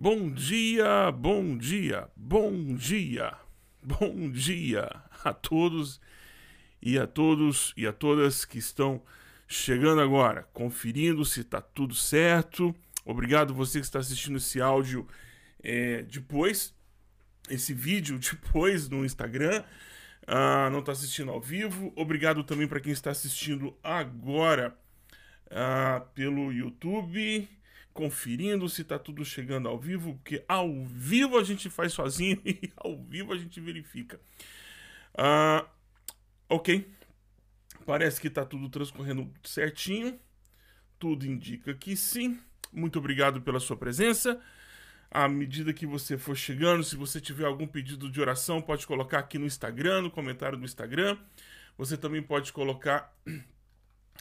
Bom dia, bom dia, bom dia, bom dia a todos e a todos e a todas que estão chegando agora, conferindo se está tudo certo. Obrigado você que está assistindo esse áudio é, depois, esse vídeo depois no Instagram. Uh, não está assistindo ao vivo. Obrigado também para quem está assistindo agora uh, pelo YouTube, conferindo se está tudo chegando ao vivo, porque ao vivo a gente faz sozinho e ao vivo a gente verifica. Uh, ok, parece que está tudo transcorrendo certinho. Tudo indica que sim. Muito obrigado pela sua presença. À medida que você for chegando, se você tiver algum pedido de oração, pode colocar aqui no Instagram, no comentário do Instagram. Você também pode colocar,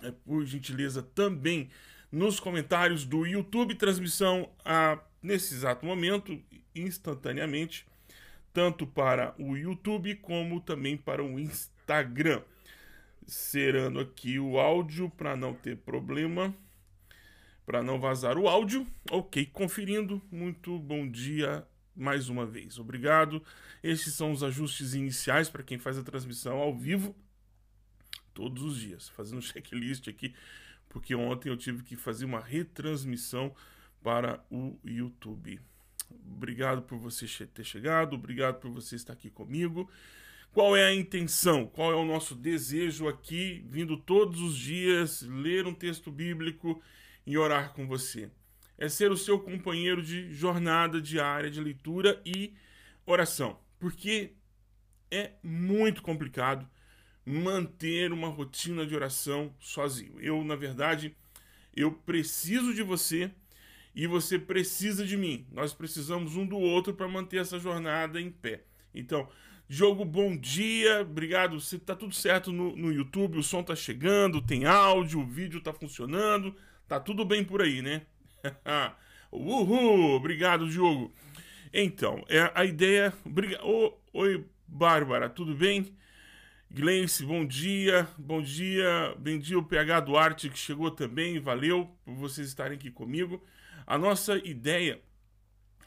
é, por gentileza, também nos comentários do YouTube, transmissão a, nesse exato momento, instantaneamente, tanto para o YouTube como também para o Instagram. Serando aqui o áudio para não ter problema para não vazar o áudio. Ok, conferindo. Muito bom dia mais uma vez. Obrigado. Estes são os ajustes iniciais para quem faz a transmissão ao vivo todos os dias. Fazendo um checklist aqui, porque ontem eu tive que fazer uma retransmissão para o YouTube. Obrigado por você ter chegado, obrigado por você estar aqui comigo. Qual é a intenção? Qual é o nosso desejo aqui, vindo todos os dias, ler um texto bíblico e orar com você. É ser o seu companheiro de jornada diária de leitura e oração. Porque é muito complicado manter uma rotina de oração sozinho. Eu, na verdade, eu preciso de você e você precisa de mim. Nós precisamos um do outro para manter essa jornada em pé. Então, Jogo, bom dia, obrigado. Se tá tudo certo no, no YouTube, o som tá chegando, tem áudio, o vídeo tá funcionando, Tá tudo bem por aí, né? Uhul! Obrigado, Diogo. Então, é a ideia. Oh, oi, Bárbara, tudo bem? Gleice, bom dia. Bom dia. Bom dia, o PH Duarte que chegou também. Valeu por vocês estarem aqui comigo. A nossa ideia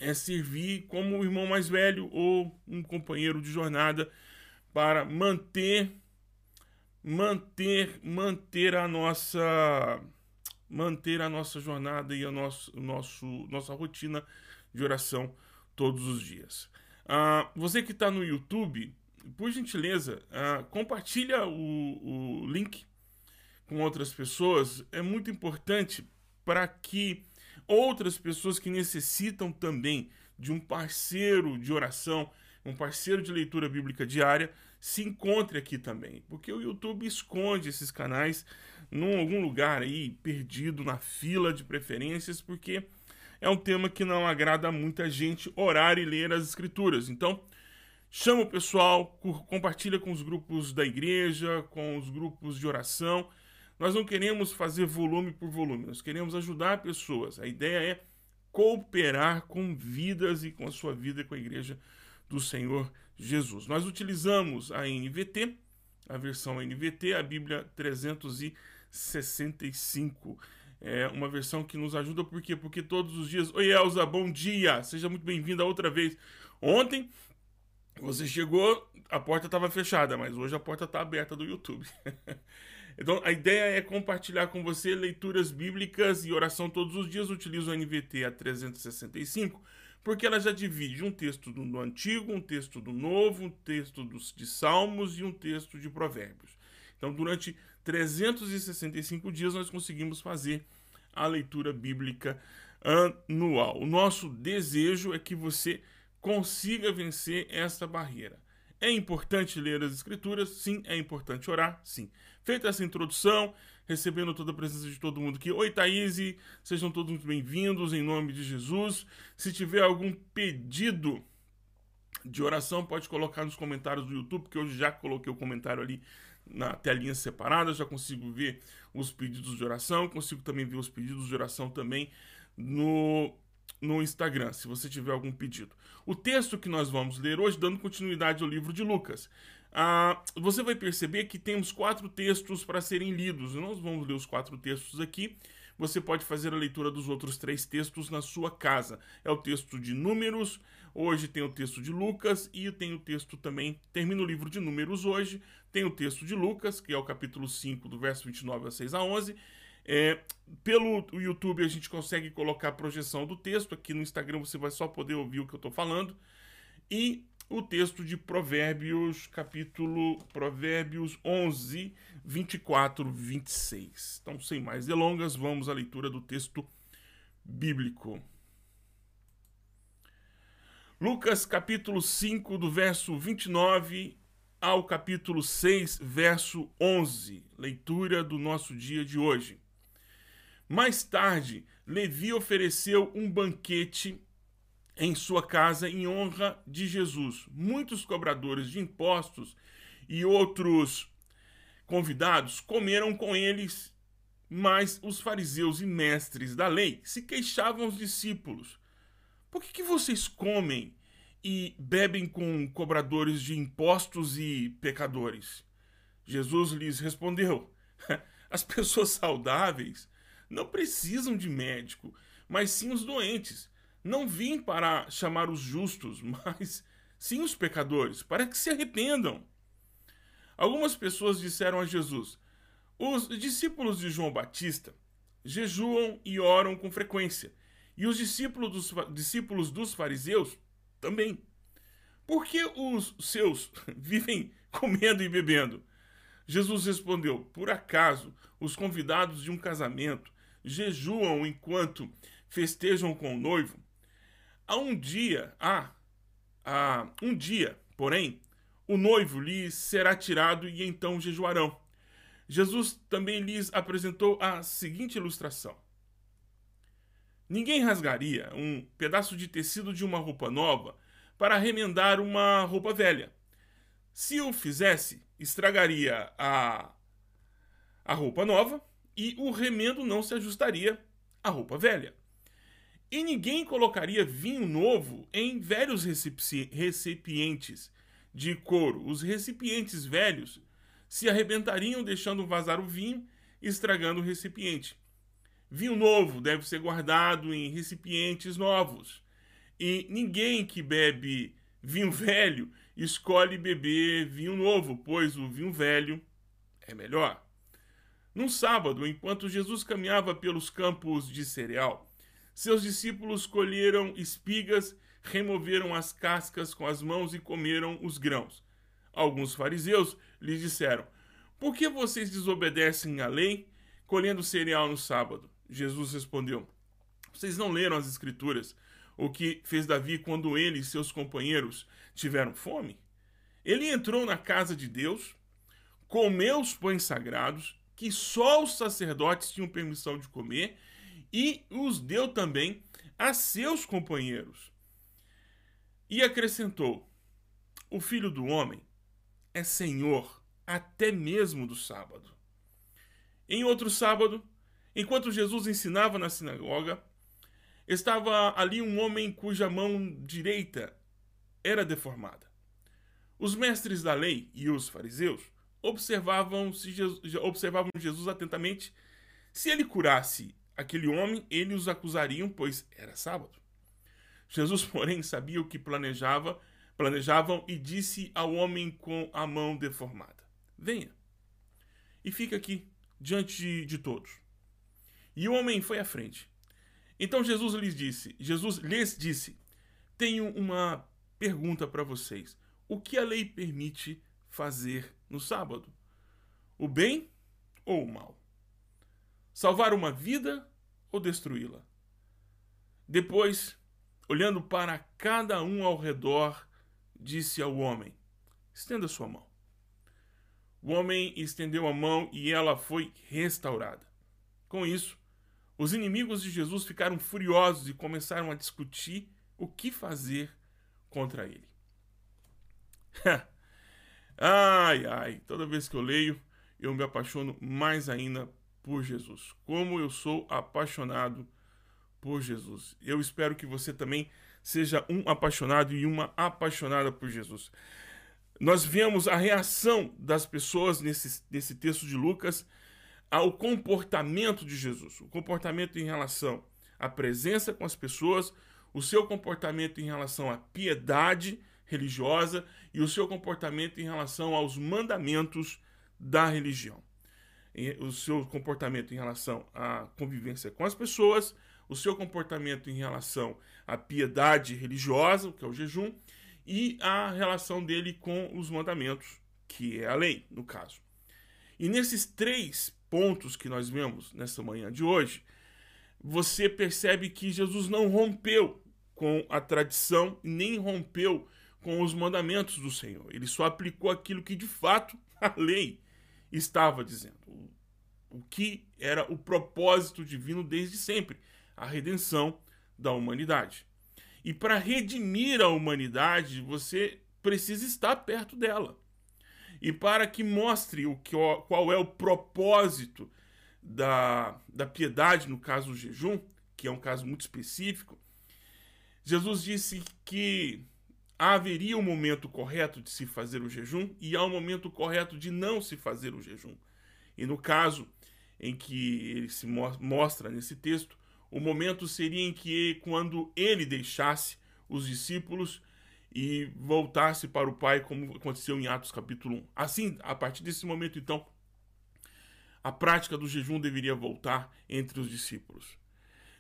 é servir como o irmão mais velho ou um companheiro de jornada para manter manter manter a nossa manter a nossa jornada e a nosso, nosso, nossa rotina de oração todos os dias. Uh, você que está no YouTube, por gentileza, uh, compartilha o, o link com outras pessoas. É muito importante para que outras pessoas que necessitam também de um parceiro de oração, um parceiro de leitura bíblica diária, se encontre aqui também. Porque o YouTube esconde esses canais em algum lugar aí perdido na fila de preferências, porque é um tema que não agrada a muita gente orar e ler as escrituras. Então, chama o pessoal, compartilha com os grupos da igreja, com os grupos de oração. Nós não queremos fazer volume por volume, nós queremos ajudar pessoas. A ideia é cooperar com vidas e com a sua vida com a igreja do Senhor Jesus. Nós utilizamos a NVT, a versão NVT, a Bíblia 300 65. É uma versão que nos ajuda, por quê? Porque todos os dias. Oi, Elza, bom dia! Seja muito bem-vinda outra vez. Ontem você chegou, a porta estava fechada, mas hoje a porta está aberta do YouTube. então a ideia é compartilhar com você leituras bíblicas e oração todos os dias. Utilizo o NVT a 365 porque ela já divide um texto do, Antigo, um texto do Novo, um texto dos, de Salmos e um texto de Provérbios. Então, durante 365 dias nós conseguimos fazer a leitura bíblica anual. O nosso desejo é que você consiga vencer essa barreira. É importante ler as escrituras? Sim. É importante orar? Sim. Feita essa introdução, recebendo toda a presença de todo mundo aqui. Oi, Thaís, sejam todos muito bem-vindos em nome de Jesus. Se tiver algum pedido de oração, pode colocar nos comentários do YouTube, porque eu já coloquei o comentário ali na telinha separada, já consigo ver os pedidos de oração, consigo também ver os pedidos de oração também no, no Instagram, se você tiver algum pedido. O texto que nós vamos ler hoje, dando continuidade ao livro de Lucas. Ah, você vai perceber que temos quatro textos para serem lidos. Nós vamos ler os quatro textos aqui, você pode fazer a leitura dos outros três textos na sua casa. É o texto de Números, hoje tem o texto de Lucas e tem o texto também, termina o livro de Números hoje, tem o texto de Lucas, que é o capítulo 5, do verso 29 a 6 a 11. É, pelo YouTube a gente consegue colocar a projeção do texto, aqui no Instagram você vai só poder ouvir o que eu estou falando. E o texto de Provérbios, capítulo Provérbios 11, 24, 26. Então, sem mais delongas, vamos à leitura do texto bíblico. Lucas, capítulo 5, do verso 29 ao capítulo 6, verso 11. Leitura do nosso dia de hoje. Mais tarde, Levi ofereceu um banquete em sua casa em honra de Jesus. Muitos cobradores de impostos e outros convidados comeram com eles, mas os fariseus e mestres da lei se queixavam aos discípulos: Por que, que vocês comem e bebem com cobradores de impostos e pecadores? Jesus lhes respondeu: As pessoas saudáveis não precisam de médico, mas sim os doentes. Não vim para chamar os justos, mas sim os pecadores, para que se arrependam. Algumas pessoas disseram a Jesus: Os discípulos de João Batista jejuam e oram com frequência, e os discípulos dos, discípulos dos fariseus também. Por que os seus vivem comendo e bebendo? Jesus respondeu: Por acaso os convidados de um casamento jejuam enquanto festejam com o noivo? Há um dia, há, há um dia, porém, o noivo lhes será tirado e então jejuarão. Jesus também lhes apresentou a seguinte ilustração: Ninguém rasgaria um pedaço de tecido de uma roupa nova para remendar uma roupa velha. Se o fizesse, estragaria a, a roupa nova e o remendo não se ajustaria à roupa velha. E ninguém colocaria vinho novo em velhos recipientes de couro. Os recipientes velhos se arrebentariam, deixando vazar o vinho, estragando o recipiente. Vinho novo deve ser guardado em recipientes novos. E ninguém que bebe vinho velho escolhe beber vinho novo, pois o vinho velho é melhor. Num sábado, enquanto Jesus caminhava pelos campos de cereal, seus discípulos colheram espigas, removeram as cascas com as mãos e comeram os grãos. Alguns fariseus lhes disseram: Por que vocês desobedecem à lei, colhendo cereal no sábado? Jesus respondeu: Vocês não leram as Escrituras? O que fez Davi quando ele e seus companheiros tiveram fome? Ele entrou na casa de Deus, comeu os pães sagrados, que só os sacerdotes tinham permissão de comer, e os deu também a seus companheiros. E acrescentou: O filho do homem é senhor até mesmo do sábado. Em outro sábado, enquanto Jesus ensinava na sinagoga, estava ali um homem cuja mão direita era deformada. Os mestres da lei e os fariseus observavam, se Jesus, observavam Jesus atentamente. Se ele curasse aquele homem, eles os acusariam, pois era sábado. Jesus, porém, sabia o que planejava, planejavam e disse ao homem com a mão deformada: Venha e fica aqui diante de, de todos. E o homem foi à frente. Então Jesus lhes disse: Jesus lhes disse: Tenho uma pergunta para vocês. O que a lei permite fazer no sábado? O bem ou o mal? Salvar uma vida ou destruí-la? Depois, olhando para cada um ao redor, disse ao homem: Estenda sua mão. O homem estendeu a mão e ela foi restaurada. Com isso, os inimigos de Jesus ficaram furiosos e começaram a discutir o que fazer contra ele. ai, ai, toda vez que eu leio, eu me apaixono mais ainda por Jesus. Como eu sou apaixonado por Jesus. Eu espero que você também seja um apaixonado e uma apaixonada por Jesus. Nós vemos a reação das pessoas nesse, nesse texto de Lucas ao comportamento de Jesus, o comportamento em relação à presença com as pessoas, o seu comportamento em relação à piedade religiosa e o seu comportamento em relação aos mandamentos da religião. O seu comportamento em relação à convivência com as pessoas, o seu comportamento em relação à piedade religiosa, que é o jejum, e a relação dele com os mandamentos, que é a lei, no caso. E nesses três pontos que nós vemos nessa manhã de hoje, você percebe que Jesus não rompeu com a tradição, nem rompeu com os mandamentos do Senhor. Ele só aplicou aquilo que de fato a lei estava dizendo. O que era o propósito divino desde sempre, a redenção da humanidade. E para redimir a humanidade, você precisa estar perto dela. E para que mostre o que, qual é o propósito da, da piedade, no caso o jejum, que é um caso muito específico, Jesus disse que haveria um momento correto de se fazer o jejum e há um momento correto de não se fazer o jejum. E no caso em que ele se mostra nesse texto, o momento seria em que quando ele deixasse os discípulos e voltasse para o Pai, como aconteceu em Atos capítulo 1. Assim, a partir desse momento, então, a prática do jejum deveria voltar entre os discípulos.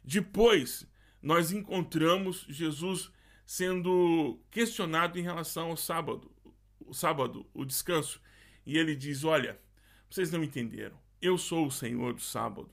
Depois, nós encontramos Jesus sendo questionado em relação ao sábado, o sábado, o descanso, e ele diz: "Olha, vocês não entenderam. Eu sou o Senhor do sábado.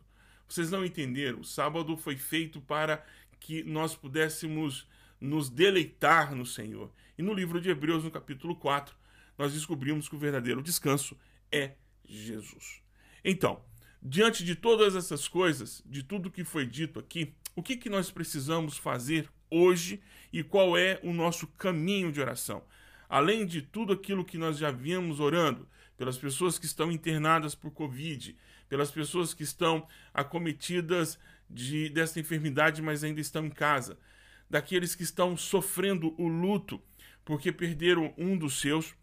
Vocês não entenderam. O sábado foi feito para que nós pudéssemos nos deleitar no Senhor. E no livro de Hebreus, no capítulo 4, nós descobrimos que o verdadeiro descanso é Jesus. Então, diante de todas essas coisas, de tudo que foi dito aqui, o que, que nós precisamos fazer hoje e qual é o nosso caminho de oração? Além de tudo aquilo que nós já vimos orando, pelas pessoas que estão internadas por Covid, pelas pessoas que estão acometidas de, dessa enfermidade, mas ainda estão em casa, daqueles que estão sofrendo o luto porque perderam um dos seus.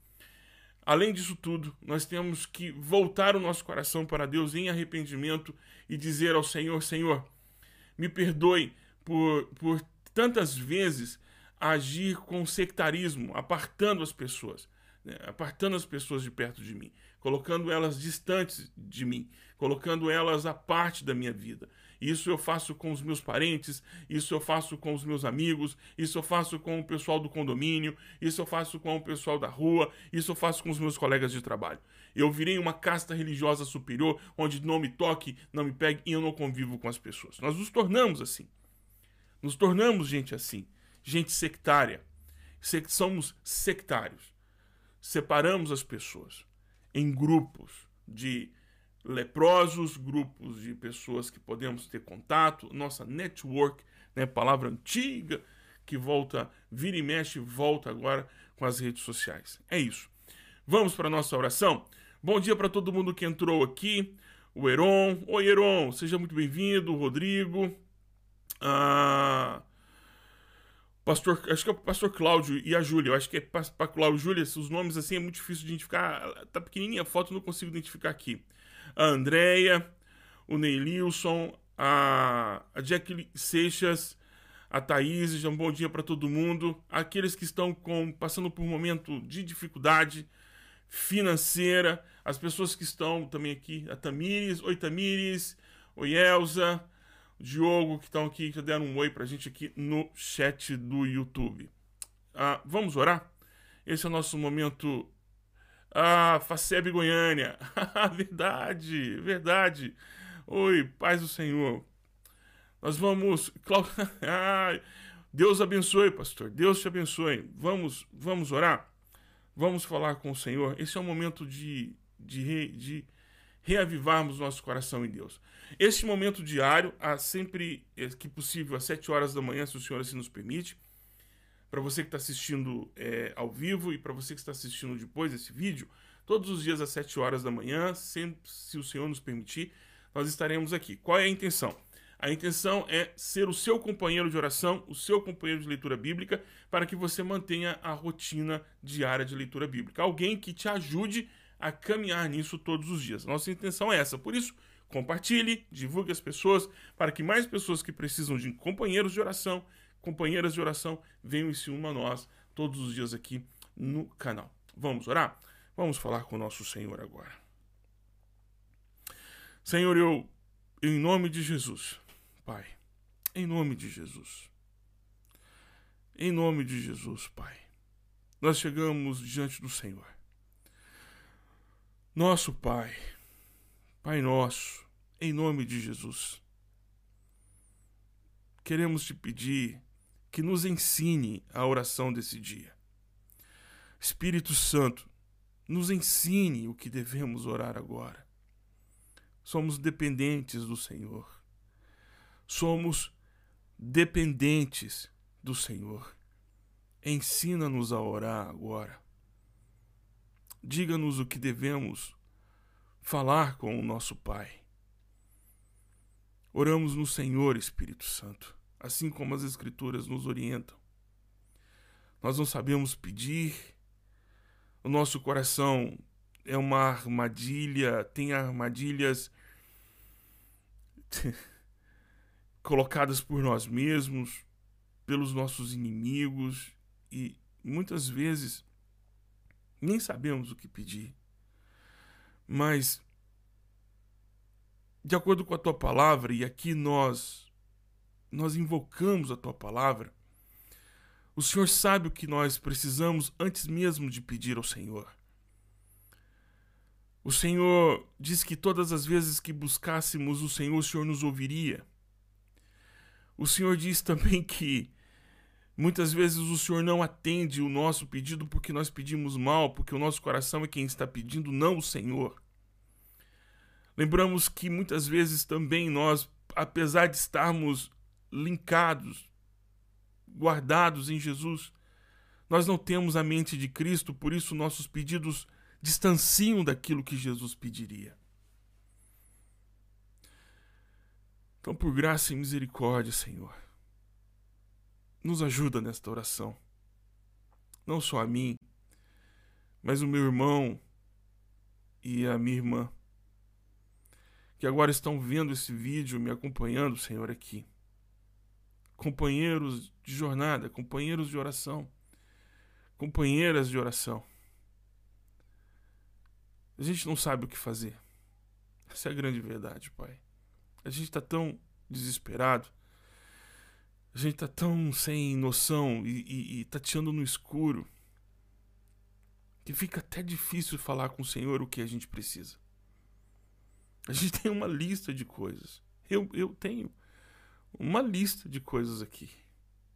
Além disso tudo, nós temos que voltar o nosso coração para Deus em arrependimento e dizer ao Senhor: Senhor, me perdoe por, por tantas vezes agir com sectarismo, apartando as pessoas, né? apartando as pessoas de perto de mim, colocando elas distantes de mim, colocando elas à parte da minha vida. Isso eu faço com os meus parentes, isso eu faço com os meus amigos, isso eu faço com o pessoal do condomínio, isso eu faço com o pessoal da rua, isso eu faço com os meus colegas de trabalho. Eu virei uma casta religiosa superior, onde não me toque, não me pegue e eu não convivo com as pessoas. Nós nos tornamos assim. Nos tornamos gente assim, gente sectária. Somos sectários. Separamos as pessoas em grupos de leprosos, grupos de pessoas que podemos ter contato, nossa network, né, palavra antiga que volta, vira e mexe, volta agora com as redes sociais. É isso. Vamos para a nossa oração? Bom dia para todo mundo que entrou aqui. O Heron. Oi, Heron, seja muito bem-vindo. Rodrigo. Ah, pastor, acho que é o pastor Cláudio e a Júlia. Eu acho que é para Cláudio e Júlia. Os nomes assim é muito difícil de identificar. Tá pequenininha a foto, não consigo identificar aqui a Andrea, o Neilson, a, a Jack Seixas, a Thaís, um bom dia para todo mundo. Aqueles que estão com, passando por um momento de dificuldade financeira, as pessoas que estão também aqui, a Tamires, oi Tamires, oi Elza, o Diogo, que estão aqui, que deram um oi pra gente aqui no chat do YouTube. Ah, vamos orar? Esse é o nosso momento ah, Faceb Goiânia. verdade, verdade. Oi, paz do Senhor. Nós vamos. Deus abençoe, pastor. Deus te abençoe. Vamos, vamos orar. Vamos falar com o Senhor. Esse é o momento de, de, re, de reavivarmos nosso coração em Deus. Este momento diário, há sempre é, que possível, às sete horas da manhã, se o Senhor assim nos permite para você que está assistindo é, ao vivo e para você que está assistindo depois desse vídeo, todos os dias às 7 horas da manhã, sempre, se o Senhor nos permitir, nós estaremos aqui. Qual é a intenção? A intenção é ser o seu companheiro de oração, o seu companheiro de leitura bíblica, para que você mantenha a rotina diária de leitura bíblica. Alguém que te ajude caminhar nisso todos os dias. Nossa intenção é essa. Por isso, Compartilhe, divulgue as pessoas para que mais pessoas que precisam de companheiros de oração, companheiras de oração, venham e se unam a nós todos os dias aqui no canal. Vamos orar? Vamos falar com o nosso Senhor agora. Senhor, eu, em nome de Jesus, Pai, em nome de Jesus, em nome de Jesus, Pai, nós chegamos diante do Senhor. Nosso Pai, Pai nosso, em nome de Jesus, queremos te pedir que nos ensine a oração desse dia. Espírito Santo, nos ensine o que devemos orar agora. Somos dependentes do Senhor. Somos dependentes do Senhor. Ensina-nos a orar agora. Diga-nos o que devemos falar com o nosso Pai. Oramos no Senhor, Espírito Santo, assim como as Escrituras nos orientam. Nós não sabemos pedir, o nosso coração é uma armadilha, tem armadilhas colocadas por nós mesmos, pelos nossos inimigos e muitas vezes nem sabemos o que pedir. Mas, de acordo com a tua palavra, e aqui nós, nós invocamos a tua palavra, o Senhor sabe o que nós precisamos antes mesmo de pedir ao Senhor. O Senhor diz que todas as vezes que buscássemos o Senhor, o Senhor nos ouviria. O Senhor diz também que Muitas vezes o Senhor não atende o nosso pedido porque nós pedimos mal, porque o nosso coração é quem está pedindo, não o Senhor. Lembramos que muitas vezes também nós, apesar de estarmos linkados, guardados em Jesus, nós não temos a mente de Cristo, por isso nossos pedidos distanciam daquilo que Jesus pediria. Então, por graça e misericórdia, Senhor, nos ajuda nesta oração. Não só a mim, mas o meu irmão e a minha irmã, que agora estão vendo esse vídeo, me acompanhando, Senhor, aqui. Companheiros de jornada, companheiros de oração, companheiras de oração. A gente não sabe o que fazer. Essa é a grande verdade, Pai. A gente está tão desesperado a gente tá tão sem noção e, e, e tateando no escuro que fica até difícil falar com o Senhor o que a gente precisa. A gente tem uma lista de coisas. Eu, eu tenho uma lista de coisas aqui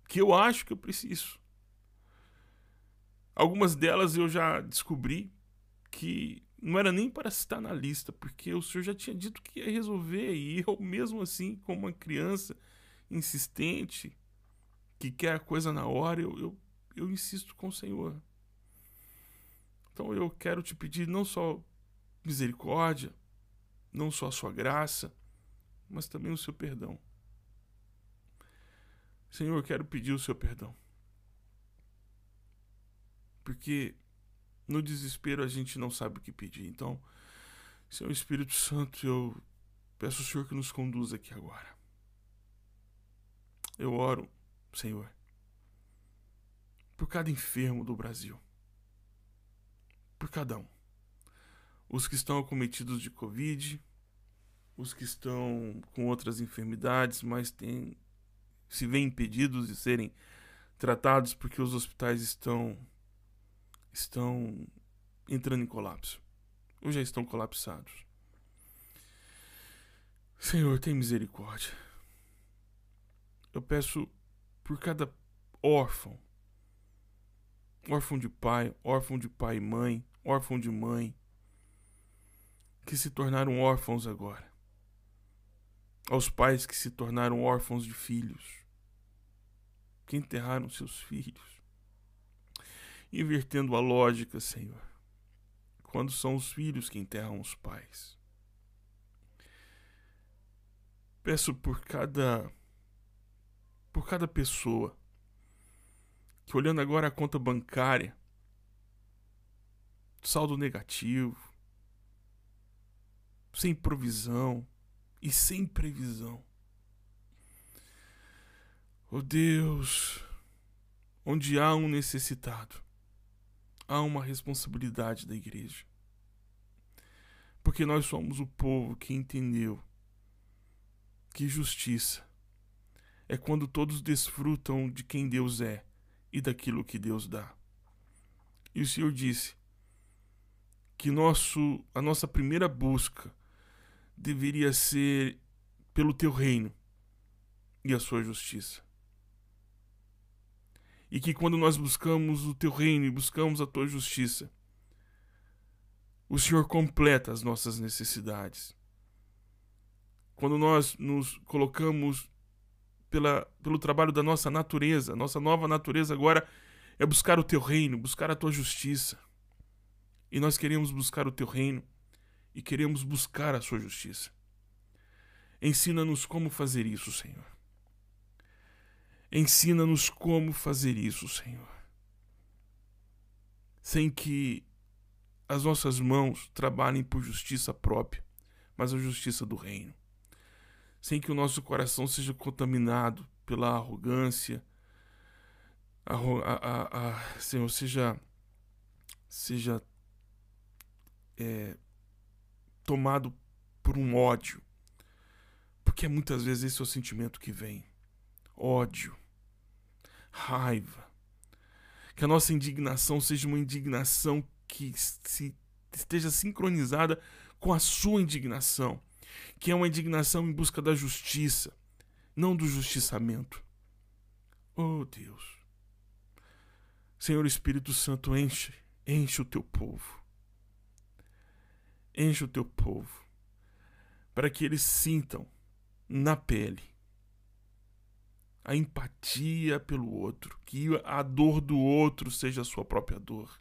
que eu acho que eu preciso. Algumas delas eu já descobri que não era nem para estar na lista, porque o senhor já tinha dito que ia resolver, e eu, mesmo assim, como uma criança, insistente, que quer a coisa na hora, eu, eu, eu insisto com o Senhor. Então eu quero te pedir não só misericórdia, não só a sua graça, mas também o seu perdão. Senhor, eu quero pedir o seu perdão. Porque no desespero a gente não sabe o que pedir. Então, Senhor Espírito Santo, eu peço ao Senhor que nos conduza aqui agora. Eu oro, Senhor, por cada enfermo do Brasil. Por cada um. Os que estão acometidos de Covid, os que estão com outras enfermidades, mas têm, se veem impedidos de serem tratados porque os hospitais estão estão entrando em colapso. Ou já estão colapsados. Senhor, tem misericórdia. Eu peço por cada órfão, órfão de pai, órfão de pai e mãe, órfão de mãe, que se tornaram órfãos agora, aos pais que se tornaram órfãos de filhos, que enterraram seus filhos, invertendo a lógica, Senhor, quando são os filhos que enterram os pais. Peço por cada por cada pessoa. Que olhando agora a conta bancária, saldo negativo, sem provisão, e sem previsão. Oh Deus, onde há um necessitado, há uma responsabilidade da igreja. Porque nós somos o povo que entendeu que justiça é quando todos desfrutam de quem Deus é e daquilo que Deus dá. E o Senhor disse que nosso, a nossa primeira busca deveria ser pelo teu reino e a sua justiça. E que quando nós buscamos o teu reino e buscamos a tua justiça, o Senhor completa as nossas necessidades. Quando nós nos colocamos pela, pelo trabalho da nossa natureza, nossa nova natureza agora é buscar o teu reino, buscar a tua justiça. E nós queremos buscar o teu reino e queremos buscar a sua justiça. Ensina-nos como fazer isso, Senhor. Ensina-nos como fazer isso, Senhor. Sem que as nossas mãos trabalhem por justiça própria, mas a justiça do reino. Sem que o nosso coração seja contaminado pela arrogância, a, a, a, Senhor, seja, seja é, tomado por um ódio. Porque muitas vezes esse é o sentimento que vem: ódio, raiva. Que a nossa indignação seja uma indignação que se esteja sincronizada com a sua indignação, que é uma indignação em busca da justiça, não do justiçamento. Oh Deus. Senhor Espírito Santo, enche, enche o teu povo. Enche o teu povo, para que eles sintam na pele a empatia pelo outro, que a dor do outro seja a sua própria dor.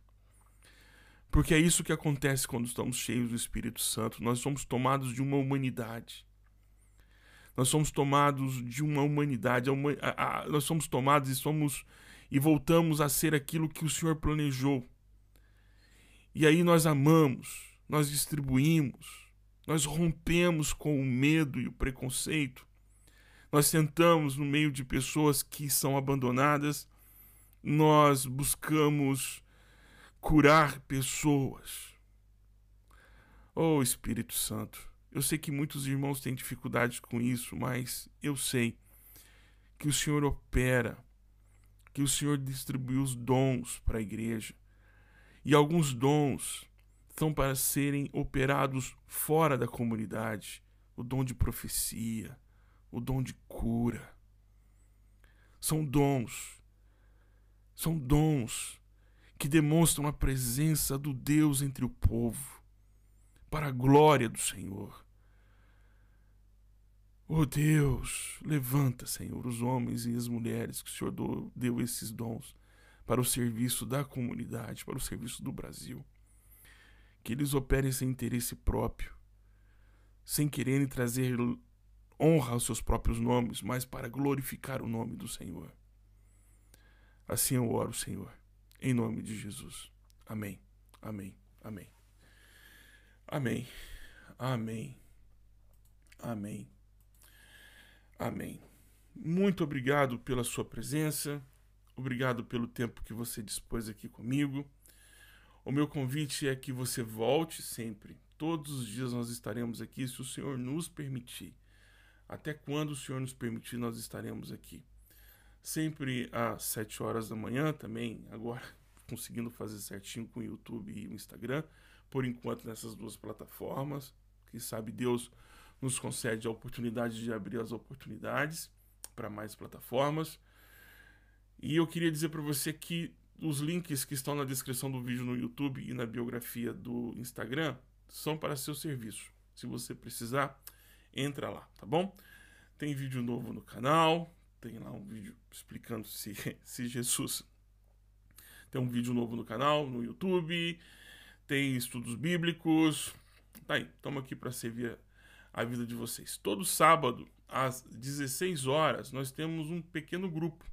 Porque é isso que acontece quando estamos cheios do Espírito Santo. Nós somos tomados de uma humanidade. Nós somos tomados de uma humanidade. A, a, nós somos tomados e somos e voltamos a ser aquilo que o Senhor planejou. E aí nós amamos, nós distribuímos, nós rompemos com o medo e o preconceito. Nós tentamos, no meio de pessoas que são abandonadas, nós buscamos curar pessoas. Oh Espírito Santo, eu sei que muitos irmãos têm dificuldades com isso, mas eu sei que o Senhor opera que o Senhor distribuiu os dons para a igreja. E alguns dons são para serem operados fora da comunidade. O dom de profecia, o dom de cura. São dons. São dons que demonstram a presença do Deus entre o povo, para a glória do Senhor. Oh Deus, levanta, Senhor, os homens e as mulheres que o Senhor deu esses dons para o serviço da comunidade, para o serviço do Brasil. Que eles operem sem interesse próprio, sem quererem trazer honra aos seus próprios nomes, mas para glorificar o nome do Senhor. Assim eu oro, Senhor, em nome de Jesus. Amém. Amém. Amém. Amém. Amém. Amém. Amém. Muito obrigado pela sua presença, obrigado pelo tempo que você dispôs aqui comigo. O meu convite é que você volte sempre. Todos os dias nós estaremos aqui, se o Senhor nos permitir. Até quando o Senhor nos permitir, nós estaremos aqui. Sempre às 7 horas da manhã, também, agora conseguindo fazer certinho com o YouTube e o Instagram, por enquanto nessas duas plataformas. Quem sabe Deus nos concede a oportunidade de abrir as oportunidades para mais plataformas. E eu queria dizer para você que os links que estão na descrição do vídeo no YouTube e na biografia do Instagram são para seu serviço. Se você precisar, entra lá, tá bom? Tem vídeo novo no canal, tem lá um vídeo explicando se, se Jesus. Tem um vídeo novo no canal, no YouTube, tem estudos bíblicos. Tá aí, estamos aqui para servir a vida de vocês. Todo sábado, às 16 horas, nós temos um pequeno grupo,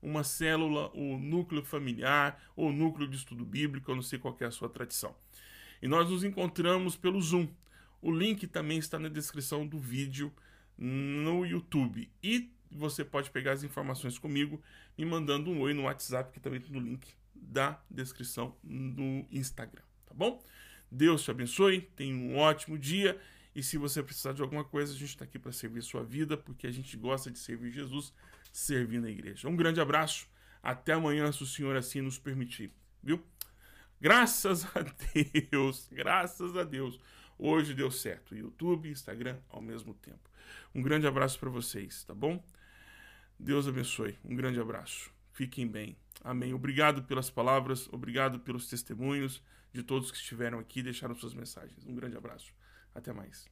uma célula, o núcleo familiar, ou núcleo de estudo bíblico, eu não sei qual é a sua tradição. E nós nos encontramos pelo Zoom. O link também está na descrição do vídeo no YouTube. E você pode pegar as informações comigo me mandando um oi no WhatsApp, que também tem no link da descrição no Instagram, tá bom? Deus te abençoe, tenha um ótimo dia. E se você precisar de alguma coisa, a gente está aqui para servir sua vida, porque a gente gosta de servir Jesus servindo a igreja. Um grande abraço, até amanhã, se o Senhor assim nos permitir, viu? Graças a Deus, graças a Deus. Hoje deu certo. YouTube Instagram ao mesmo tempo. Um grande abraço para vocês, tá bom? Deus abençoe. Um grande abraço. Fiquem bem. Amém. Obrigado pelas palavras, obrigado pelos testemunhos de todos que estiveram aqui e deixaram suas mensagens. Um grande abraço. Até mais.